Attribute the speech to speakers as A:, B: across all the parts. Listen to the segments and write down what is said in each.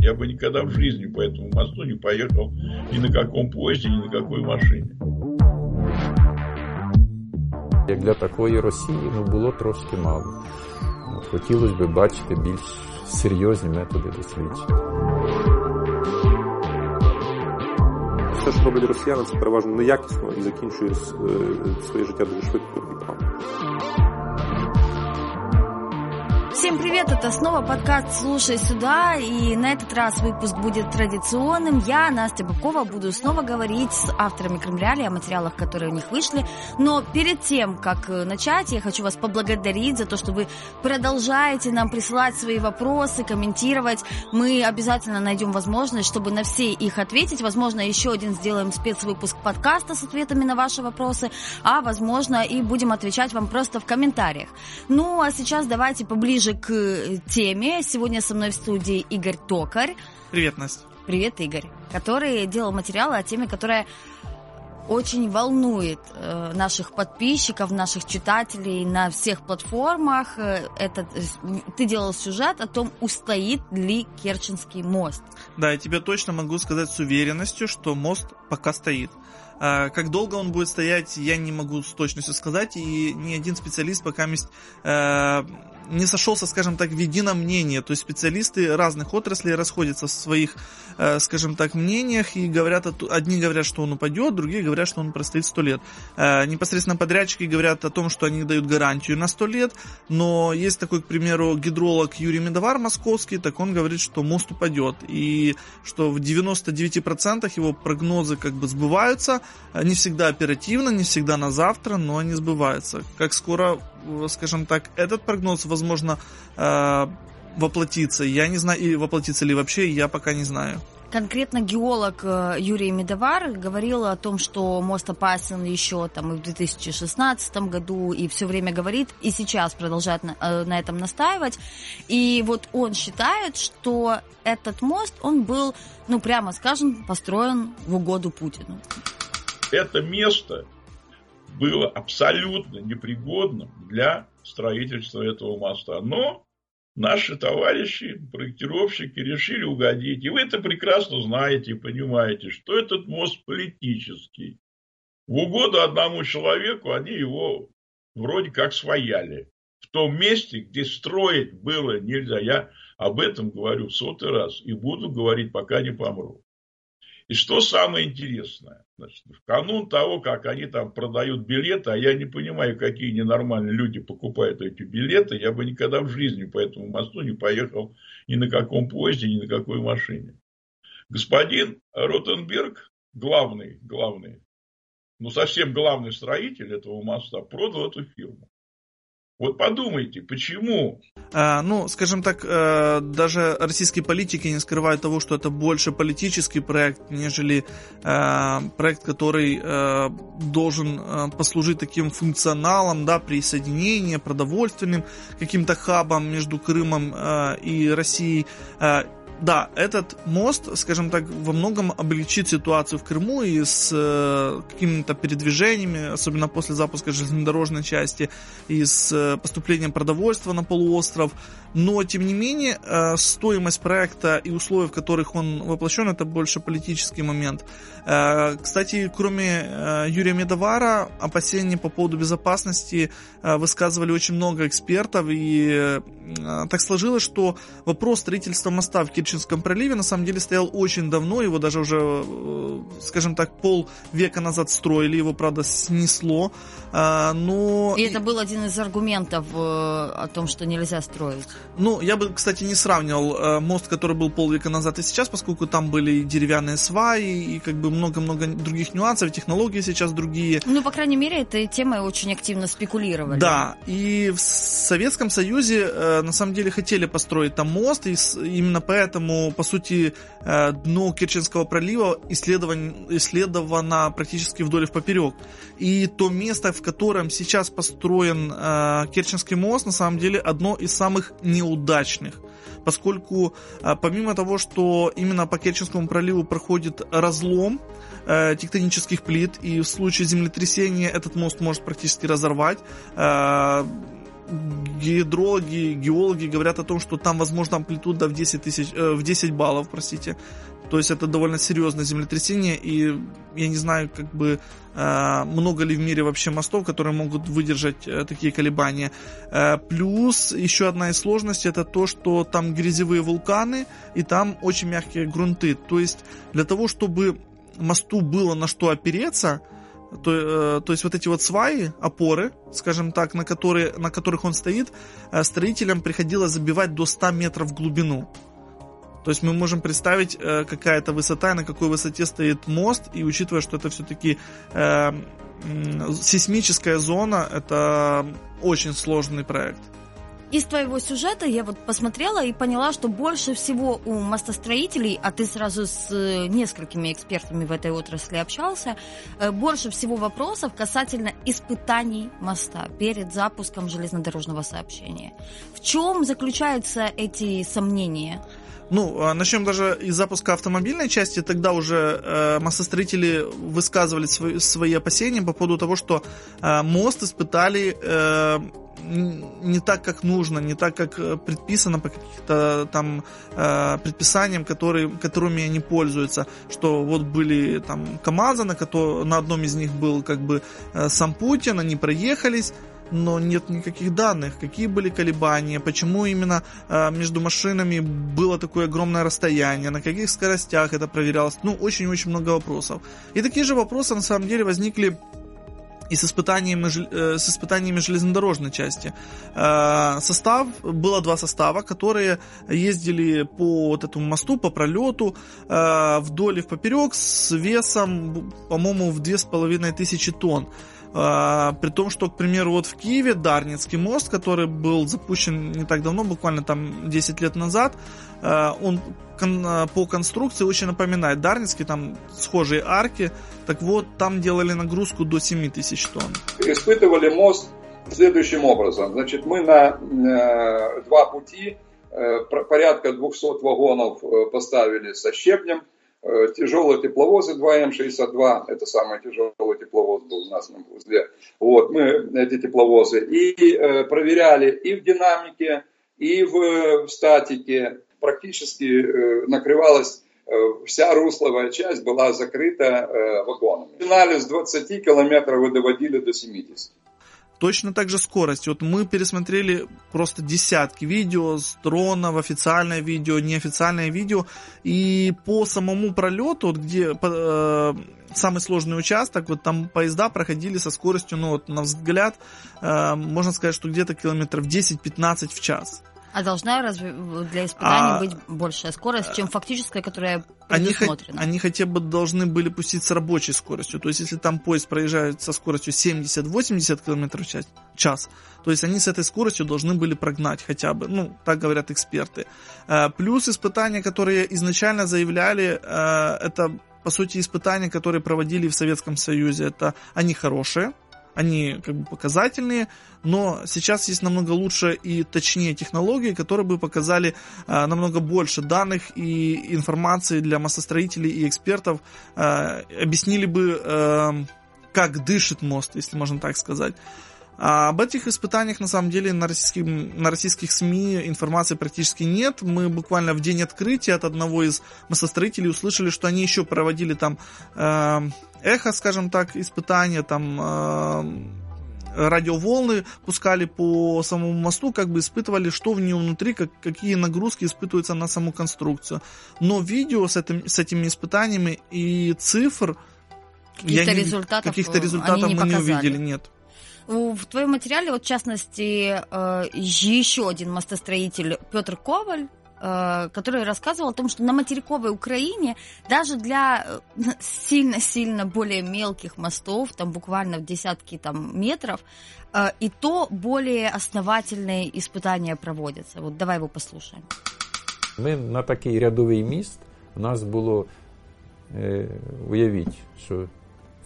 A: Я бы никогда в жизни по этому мосту не поехал ни на каком поезде, ни на какой машине.
B: Як для такої Росії ну, було трошки мало. От, хотілося б бачити більш серйозні методи дослідження.
C: Все, що роблять росіяни, це переважно неякісно і закінчує с- е, своє життя дуже швидко і погано.
D: Всем привет, это снова подкаст «Слушай сюда», и на этот раз выпуск будет традиционным. Я, Настя Бабкова, буду снова говорить с авторами Кремляли о материалах, которые у них вышли. Но перед тем, как э, начать, я хочу вас поблагодарить за то, что вы продолжаете нам присылать свои вопросы, комментировать. Мы обязательно найдем возможность, чтобы на все их ответить. Возможно, еще один сделаем спецвыпуск подкаста с ответами на ваши вопросы, а возможно и будем отвечать вам просто в комментариях. Ну, а сейчас давайте поближе к э, теме. Сегодня со мной в студии Игорь Токарь.
E: Привет, Настя.
D: Привет, Игорь. Который делал материалы о теме, которая очень волнует э, наших подписчиков, наших читателей на всех платформах. Э, Этот, э, ты делал сюжет о том, устоит ли Керченский мост.
E: Да, я тебе точно могу сказать с уверенностью, что мост пока стоит. А, Как долго он будет стоять, я не могу с точностью сказать, и ни один специалист пока э, не сошелся, скажем так, в едином мнении. То есть специалисты разных отраслей расходятся в своих, э, скажем так, мнениях и говорят, одни говорят, что он упадет, другие говорят, что он простоит 100 лет. Э, Непосредственно подрядчики говорят о том, что они дают гарантию на 100 лет, но есть такой, к примеру, гидролог Юрий Медовар московский, так он говорит, что мост упадет, и что в 99% его прогнозы как бы сбываются, не всегда оперативно, не всегда на завтра, но они сбываются. Как скоро, э, скажем так, этот прогноз, возможно, э, воплотится, я не знаю, и воплотится ли вообще, я пока не знаю.
D: Конкретно геолог э, Юрий Медовар говорил о том, что мост опасен еще там и в 2016 году, и все время говорит, и сейчас продолжает на, на этом настаивать. И вот он считает, что этот мост, он был, ну прямо скажем, построен в угоду Путину.
A: Это место было абсолютно непригодным для строительства этого моста. Но наши товарищи, проектировщики, решили угодить. И вы это прекрасно знаете и понимаете, что этот мост политический. В угоду одному человеку они его вроде как свояли. В том месте, где строить было нельзя. Я об этом говорю в сотый раз и буду говорить, пока не помру. И что самое интересное, значит, в канун того, как они там продают билеты, а я не понимаю, какие ненормальные люди покупают эти билеты, я бы никогда в жизни по этому мосту не поехал ни на каком поезде, ни на какой машине. Господин Ротенберг, главный, главный, ну совсем главный строитель этого моста, продал эту фирму. Вот подумайте, почему
E: Э, ну, скажем так, э, даже российские политики не скрывают того, что это больше политический проект, нежели э, проект, который э, должен э, послужить таким функционалом, да, присоединения, продовольственным каким-то хабом между Крымом э, и Россией. Э, да, этот мост, скажем так, во многом облегчит ситуацию в Крыму и с э, какими-то передвижениями, особенно после запуска железнодорожной части и с э, поступлением продовольствия на полуостров. Но, тем не менее, э, стоимость проекта и условия, в которых он воплощен, это больше политический момент. Э, кстати, кроме э, Юрия Медовара, опасения по поводу безопасности э, высказывали очень много экспертов, и так сложилось, что вопрос строительства моста в Керченском проливе на самом деле стоял очень давно, его даже уже, скажем так, полвека назад строили, его, правда, снесло, но...
D: И это был один из аргументов о том, что нельзя строить.
E: Ну, я бы, кстати, не сравнивал мост, который был полвека назад и сейчас, поскольку там были деревянные сваи, и как бы много-много других нюансов, технологии сейчас другие.
D: Ну, по крайней мере, этой темой очень активно спекулировали.
E: Да, и в Советском Союзе э, на самом деле хотели построить там мост, и с- именно поэтому, по сути, э, дно Керченского пролива исследован- исследовано практически вдоль и в поперек. И то место, в котором сейчас построен э, Керченский мост, на самом деле одно из самых неудачных. Поскольку э, помимо того, что именно по Керченскому проливу проходит разлом э, тектонических плит, и в случае землетрясения этот мост может практически разорвать, э, гидрологи, геологи говорят о том, что там возможно амплитуда в 10, тысяч, э, в 10 баллов, простите. То есть это довольно серьезное землетрясение, и я не знаю, как бы э, много ли в мире вообще мостов, которые могут выдержать э, такие колебания. Э, плюс еще одна из сложностей это то, что там грязевые вулканы, и там очень мягкие грунты. То есть для того, чтобы мосту было на что опереться, то, э, то есть вот эти вот сваи, опоры, скажем так, на, которые, на которых он стоит, э, строителям приходилось забивать до 100 метров в глубину. То есть мы можем представить, э, какая это высота, на какой высоте стоит мост, и учитывая, что это все-таки э, сейсмическая зона, это очень сложный проект.
D: Из твоего сюжета я вот посмотрела и поняла, что больше всего у мостостроителей, а ты сразу с э, несколькими экспертами в этой отрасли общался, э, больше всего вопросов касательно испытаний моста перед запуском железнодорожного сообщения. В чем заключаются эти сомнения?
E: Ну, а начнем даже из запуска автомобильной части. Тогда уже э, массостроители высказывали свои, свои опасения по поводу того, что э, мост испытали э, не так, как нужно, не так, как э, предписано по каким-то там э, предписаниям, которые, которыми они пользуются. Что вот были там КАМАЗы, на, на одном из них был как бы э, сам Путин, они проехались, но нет никаких данных, какие были колебания, почему именно э, между машинами было такое огромное расстояние, на каких скоростях это проверялось. Ну, очень-очень много вопросов. И такие же вопросы на самом деле возникли и с испытаниями, э, с испытаниями железнодорожной части. Э, состав, было два состава, которые ездили по вот этому мосту, по пролету, э, вдоль и в поперек с весом, по-моему, в 2500 тонн. А, при том, что, к примеру, вот в Киеве Дарницкий мост, который был запущен не так давно, буквально там 10 лет назад, а, он кон, по конструкции очень напоминает Дарницкий, там схожие арки. Так вот, там делали нагрузку до 7 тысяч тонн.
F: Испытывали мост следующим образом. Значит, мы на э, два пути э, порядка 200 вагонов э, поставили со щебнем, тяжелые тепловозы 2М62, это самый тяжелый тепловоз был у нас на узле. Вот, мы эти тепловозы и э, проверяли и в динамике, и в, в статике. Практически э, накрывалась э, вся русловая часть была закрыта э, вагонами. Начинали с 20 километров и доводили до 70.
E: Точно так же скорость. Вот мы пересмотрели просто десятки видео с дронов, официальное видео, неофициальное видео. И по самому пролету, вот где э, самый сложный участок, вот там поезда проходили со скоростью, ну вот на взгляд, э, можно сказать, что где-то километров 10-15 в час.
D: А должна разве для испытаний а, быть большая скорость, чем фактическая, которая предусмотрена?
E: Они, они хотя бы должны были пустить с рабочей скоростью. То есть, если там поезд проезжает со скоростью 70-80 км в час, то есть они с этой скоростью должны были прогнать хотя бы. Ну, так говорят эксперты. Э, плюс испытания, которые изначально заявляли, э, это по сути испытания, которые проводили в Советском Союзе. Это они хорошие, они как бы показательные, но сейчас есть намного лучше и точнее технологии, которые бы показали э, намного больше данных и информации для массостроителей и экспертов, э, объяснили бы, э, как дышит мост, если можно так сказать. А об этих испытаниях, на самом деле, на, российских, на российских СМИ информации практически нет. Мы буквально в день открытия от одного из массостроителей услышали, что они еще проводили там э, эхо, скажем так, испытания, там э, радиоволны пускали по самому мосту, как бы испытывали, что в нем внутри, как, какие нагрузки испытываются на саму конструкцию. Но видео с, этим, с этими испытаниями и цифр
D: каких-то результатов,
E: каких-то результатов
D: не
E: мы
D: показали.
E: не увидели, нет.
D: В твоем материале, вот в частности, э, еще один мостостроитель Петр Коваль, э, который рассказывал о том, что на материковой Украине даже для э, сильно-сильно более мелких мостов, там буквально в десятки там, метров, и то более основательные испытания проводятся. Вот давай его послушаем.
B: Ми на такий рядовий міст у нас було, е, уявіть, що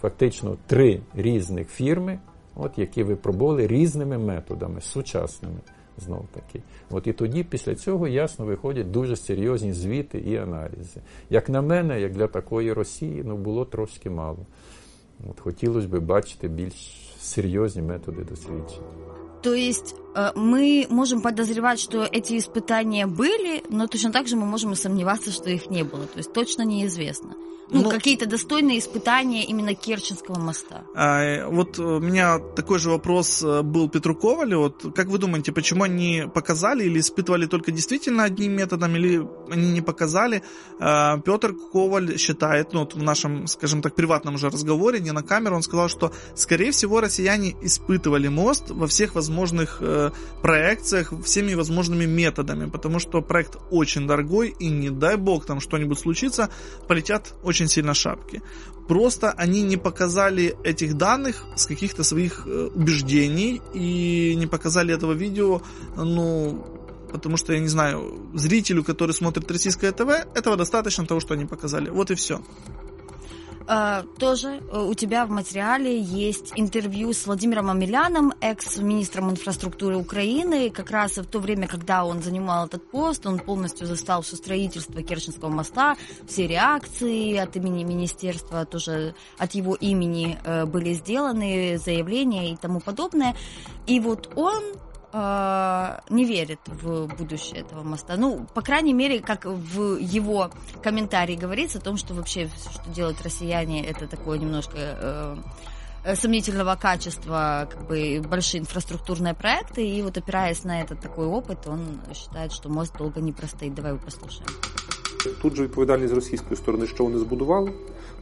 B: фактично три різних фірми от, які випробували різними методами, сучасними. Знов таки. От І тоді, після цього, ясно виходять дуже серйозні звіти і аналізи. Як на мене, як для такої Росії, ну було трошки мало. От Хотілося б бачити більш серйозні методи дослідження.
D: То есть Э, мы можем подозревать, что эти испытания были, но точно так же мы можем и сомневаться, что их не было. То есть точно неизвестно. Ну, ну какие-то достойные испытания именно Керченского моста.
E: А, вот у меня такой же вопрос э, был Петру Ковалю. Вот как вы думаете, почему они показали или испытывали только действительно одним методом, или они не показали? А, Петр Коваль считает, ну вот в нашем, скажем так, приватном уже разговоре, не на камеру, он сказал, что, скорее всего, россияне испытывали мост во всех возможных э, проекциях, всеми возможными методами, потому что проект очень дорогой, и не дай бог там что-нибудь случится, полетят очень сильно шапки. Просто они не показали этих данных с каких-то своих э, убеждений и не показали этого видео, ну, потому что, я не знаю, зрителю, который смотрит российское ТВ, этого достаточно того, что они показали. Вот и все.
D: А, тоже э, у тебя в материале есть интервью с Владимиром Амеляном, экс-министром инфраструктуры Украины. Как раз в то время, когда он занимал этот пост, он полностью застал все строительство Керченского моста, все реакции от имени министерства, тоже от его имени э, были сделаны, заявления и тому подобное. И вот он э, не верит в будущее этого моста. Ну, по крайней мере, как в его комментарии говорится о том, что вообще все, что делают россияне, это такое немножко э, сомнительного качества, как бы большие инфраструктурные проекты, и вот опираясь на этот такой опыт, он считает, что мост долго не простоит. Давай его послушаем.
C: Тут же відповідальність з російської сторони, що вони збудували.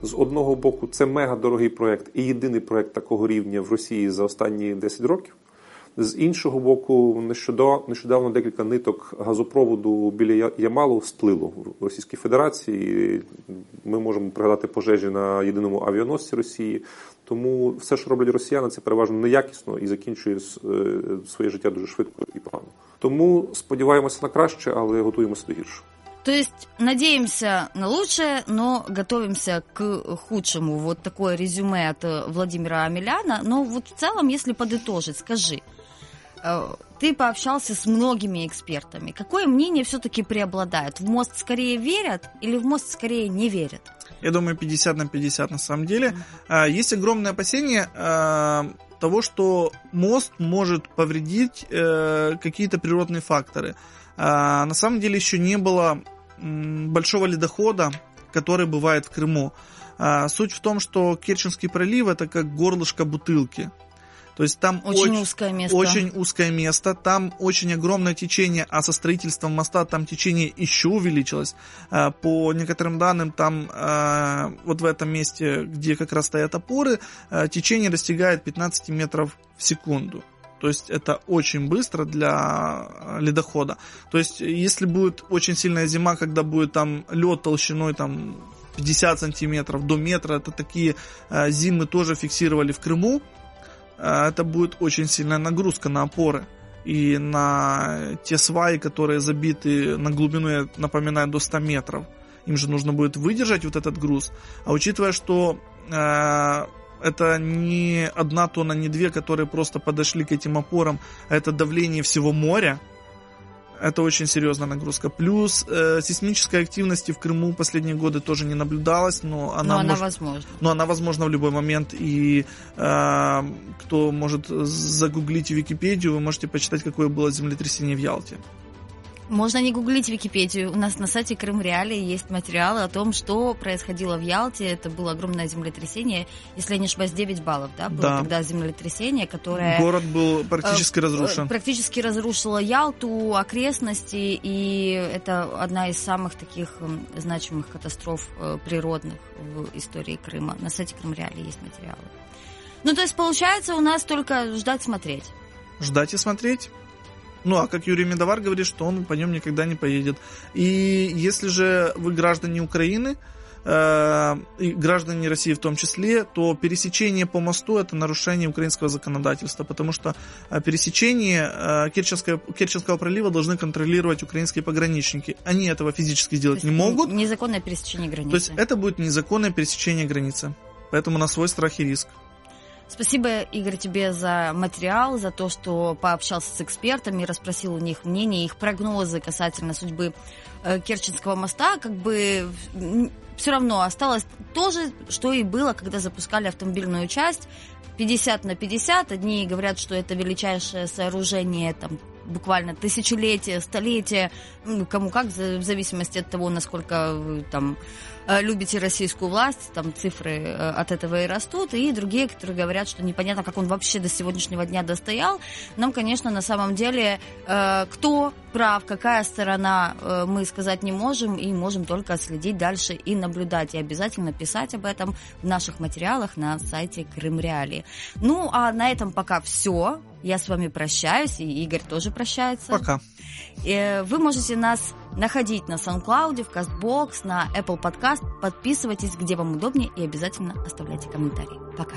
C: З одного боку, це мега дорогий проект і єдиний проект такого рівня в Росії за останні 10 років. З іншого боку, нещодавно, нещодавно декілька ниток газопроводу біля Ямалу сплило в Російській Федерації. Ми можемо пригадати пожежі на єдиному авіаносці Росії. Тому все, що роблять росіяни, це переважно неякісно і закінчує своє життя дуже швидко і погано. Тому сподіваємося на краще, але готуємося до гіршого.
D: То есть надеемся на лучшее, но готовимся к худшему. Вот такое резюме от Владимира Амеляна. Но вот в целом, если подытожить, скажи, ты пообщался с многими экспертами. Какое мнение все-таки преобладает? В мост скорее верят или в мост скорее не верят?
E: Я думаю, 50 на 50 на самом деле. Mm-hmm. Есть огромное опасение э, того, что мост может повредить э, какие-то природные факторы. На самом деле еще не было большого ледохода, который бывает в Крыму. Суть в том, что Керченский пролив это как горлышко бутылки. То есть там
D: очень, очень узкое место.
E: Очень узкое место, там очень огромное течение, а со строительством моста там течение еще увеличилось. А, по некоторым данным, там а, вот в этом месте, где как раз стоят опоры, а, течение достигает 15 метров в секунду. То есть это очень быстро для ледохода. То есть если будет очень сильная зима, когда будет там лед толщиной там 50 сантиметров до метра, это такие зимы тоже фиксировали в Крыму. А, это будет очень сильная нагрузка на опоры и на те сваи, которые забиты на глубину, я напоминаю, до 100 метров. Им же нужно будет выдержать вот этот груз. А учитывая, что э, это не одна тонна, не две, которые просто подошли к этим опорам, а это давление всего моря, это очень серьезная нагрузка. Плюс э, сейсмической активности в Крыму последние годы тоже не наблюдалось, но она,
D: но она может, возможна.
E: Но она возможна в любой момент. И э, кто может загуглить Википедию, вы можете почитать, какое было землетрясение в Ялте.
D: Можно не гуглить Википедию. У нас на сайте Крым Реалии есть материалы о том, что происходило в Ялте. Это было огромное землетрясение. Если я не ошибаюсь, 9 баллов, да, было да. тогда землетрясение, которое...
E: Город был практически э, разрушен.
D: Практически разрушило Ялту, окрестности, и это одна из самых таких значимых катастроф э, природных в истории Крыма. На сайте Крым Реалии есть материалы. Ну, то есть, получается, у нас только ждать смотреть.
E: Ждать и смотреть. Ну, а как Юрий Медовар говорит, что он по нем никогда не поедет. И если же вы граждане Украины, э, и граждане России в том числе, то пересечение по мосту это нарушение украинского законодательства, потому что э, пересечение э, Керченского, Керченского пролива должны контролировать украинские пограничники. Они этого физически сделать не могут.
D: Незаконное пересечение границы.
E: То есть это будет незаконное пересечение границы. Поэтому на свой страх и риск.
D: Спасибо, Игорь, тебе за материал, за то, что пообщался с экспертами, расспросил у них мнение, их прогнозы касательно судьбы э, Керченского моста. Как бы все равно осталось то же, что и было, когда запускали автомобильную часть. 50 на 50. Одни говорят, что это величайшее сооружение там, буквально тысячелетия, столетия, кому как, в зависимости от того, насколько вы там э, любите российскую власть, там цифры э, от этого и растут, и другие, которые говорят, что непонятно, как он вообще до сегодняшнего дня достоял. Нам, конечно, на самом деле, э, кто прав, какая сторона, мы сказать не можем, и можем только следить дальше и наблюдать, и обязательно писать об этом в наших материалах на сайте Крым Реалии. Ну, а на этом пока все. Я с вами прощаюсь, и Игорь тоже прощается.
E: Пока.
D: Э, вы можете нас находить на SoundCloud, в CastBox, на Apple Podcast. Подписывайтесь, где вам удобнее, и обязательно оставляйте комментарии. Пока.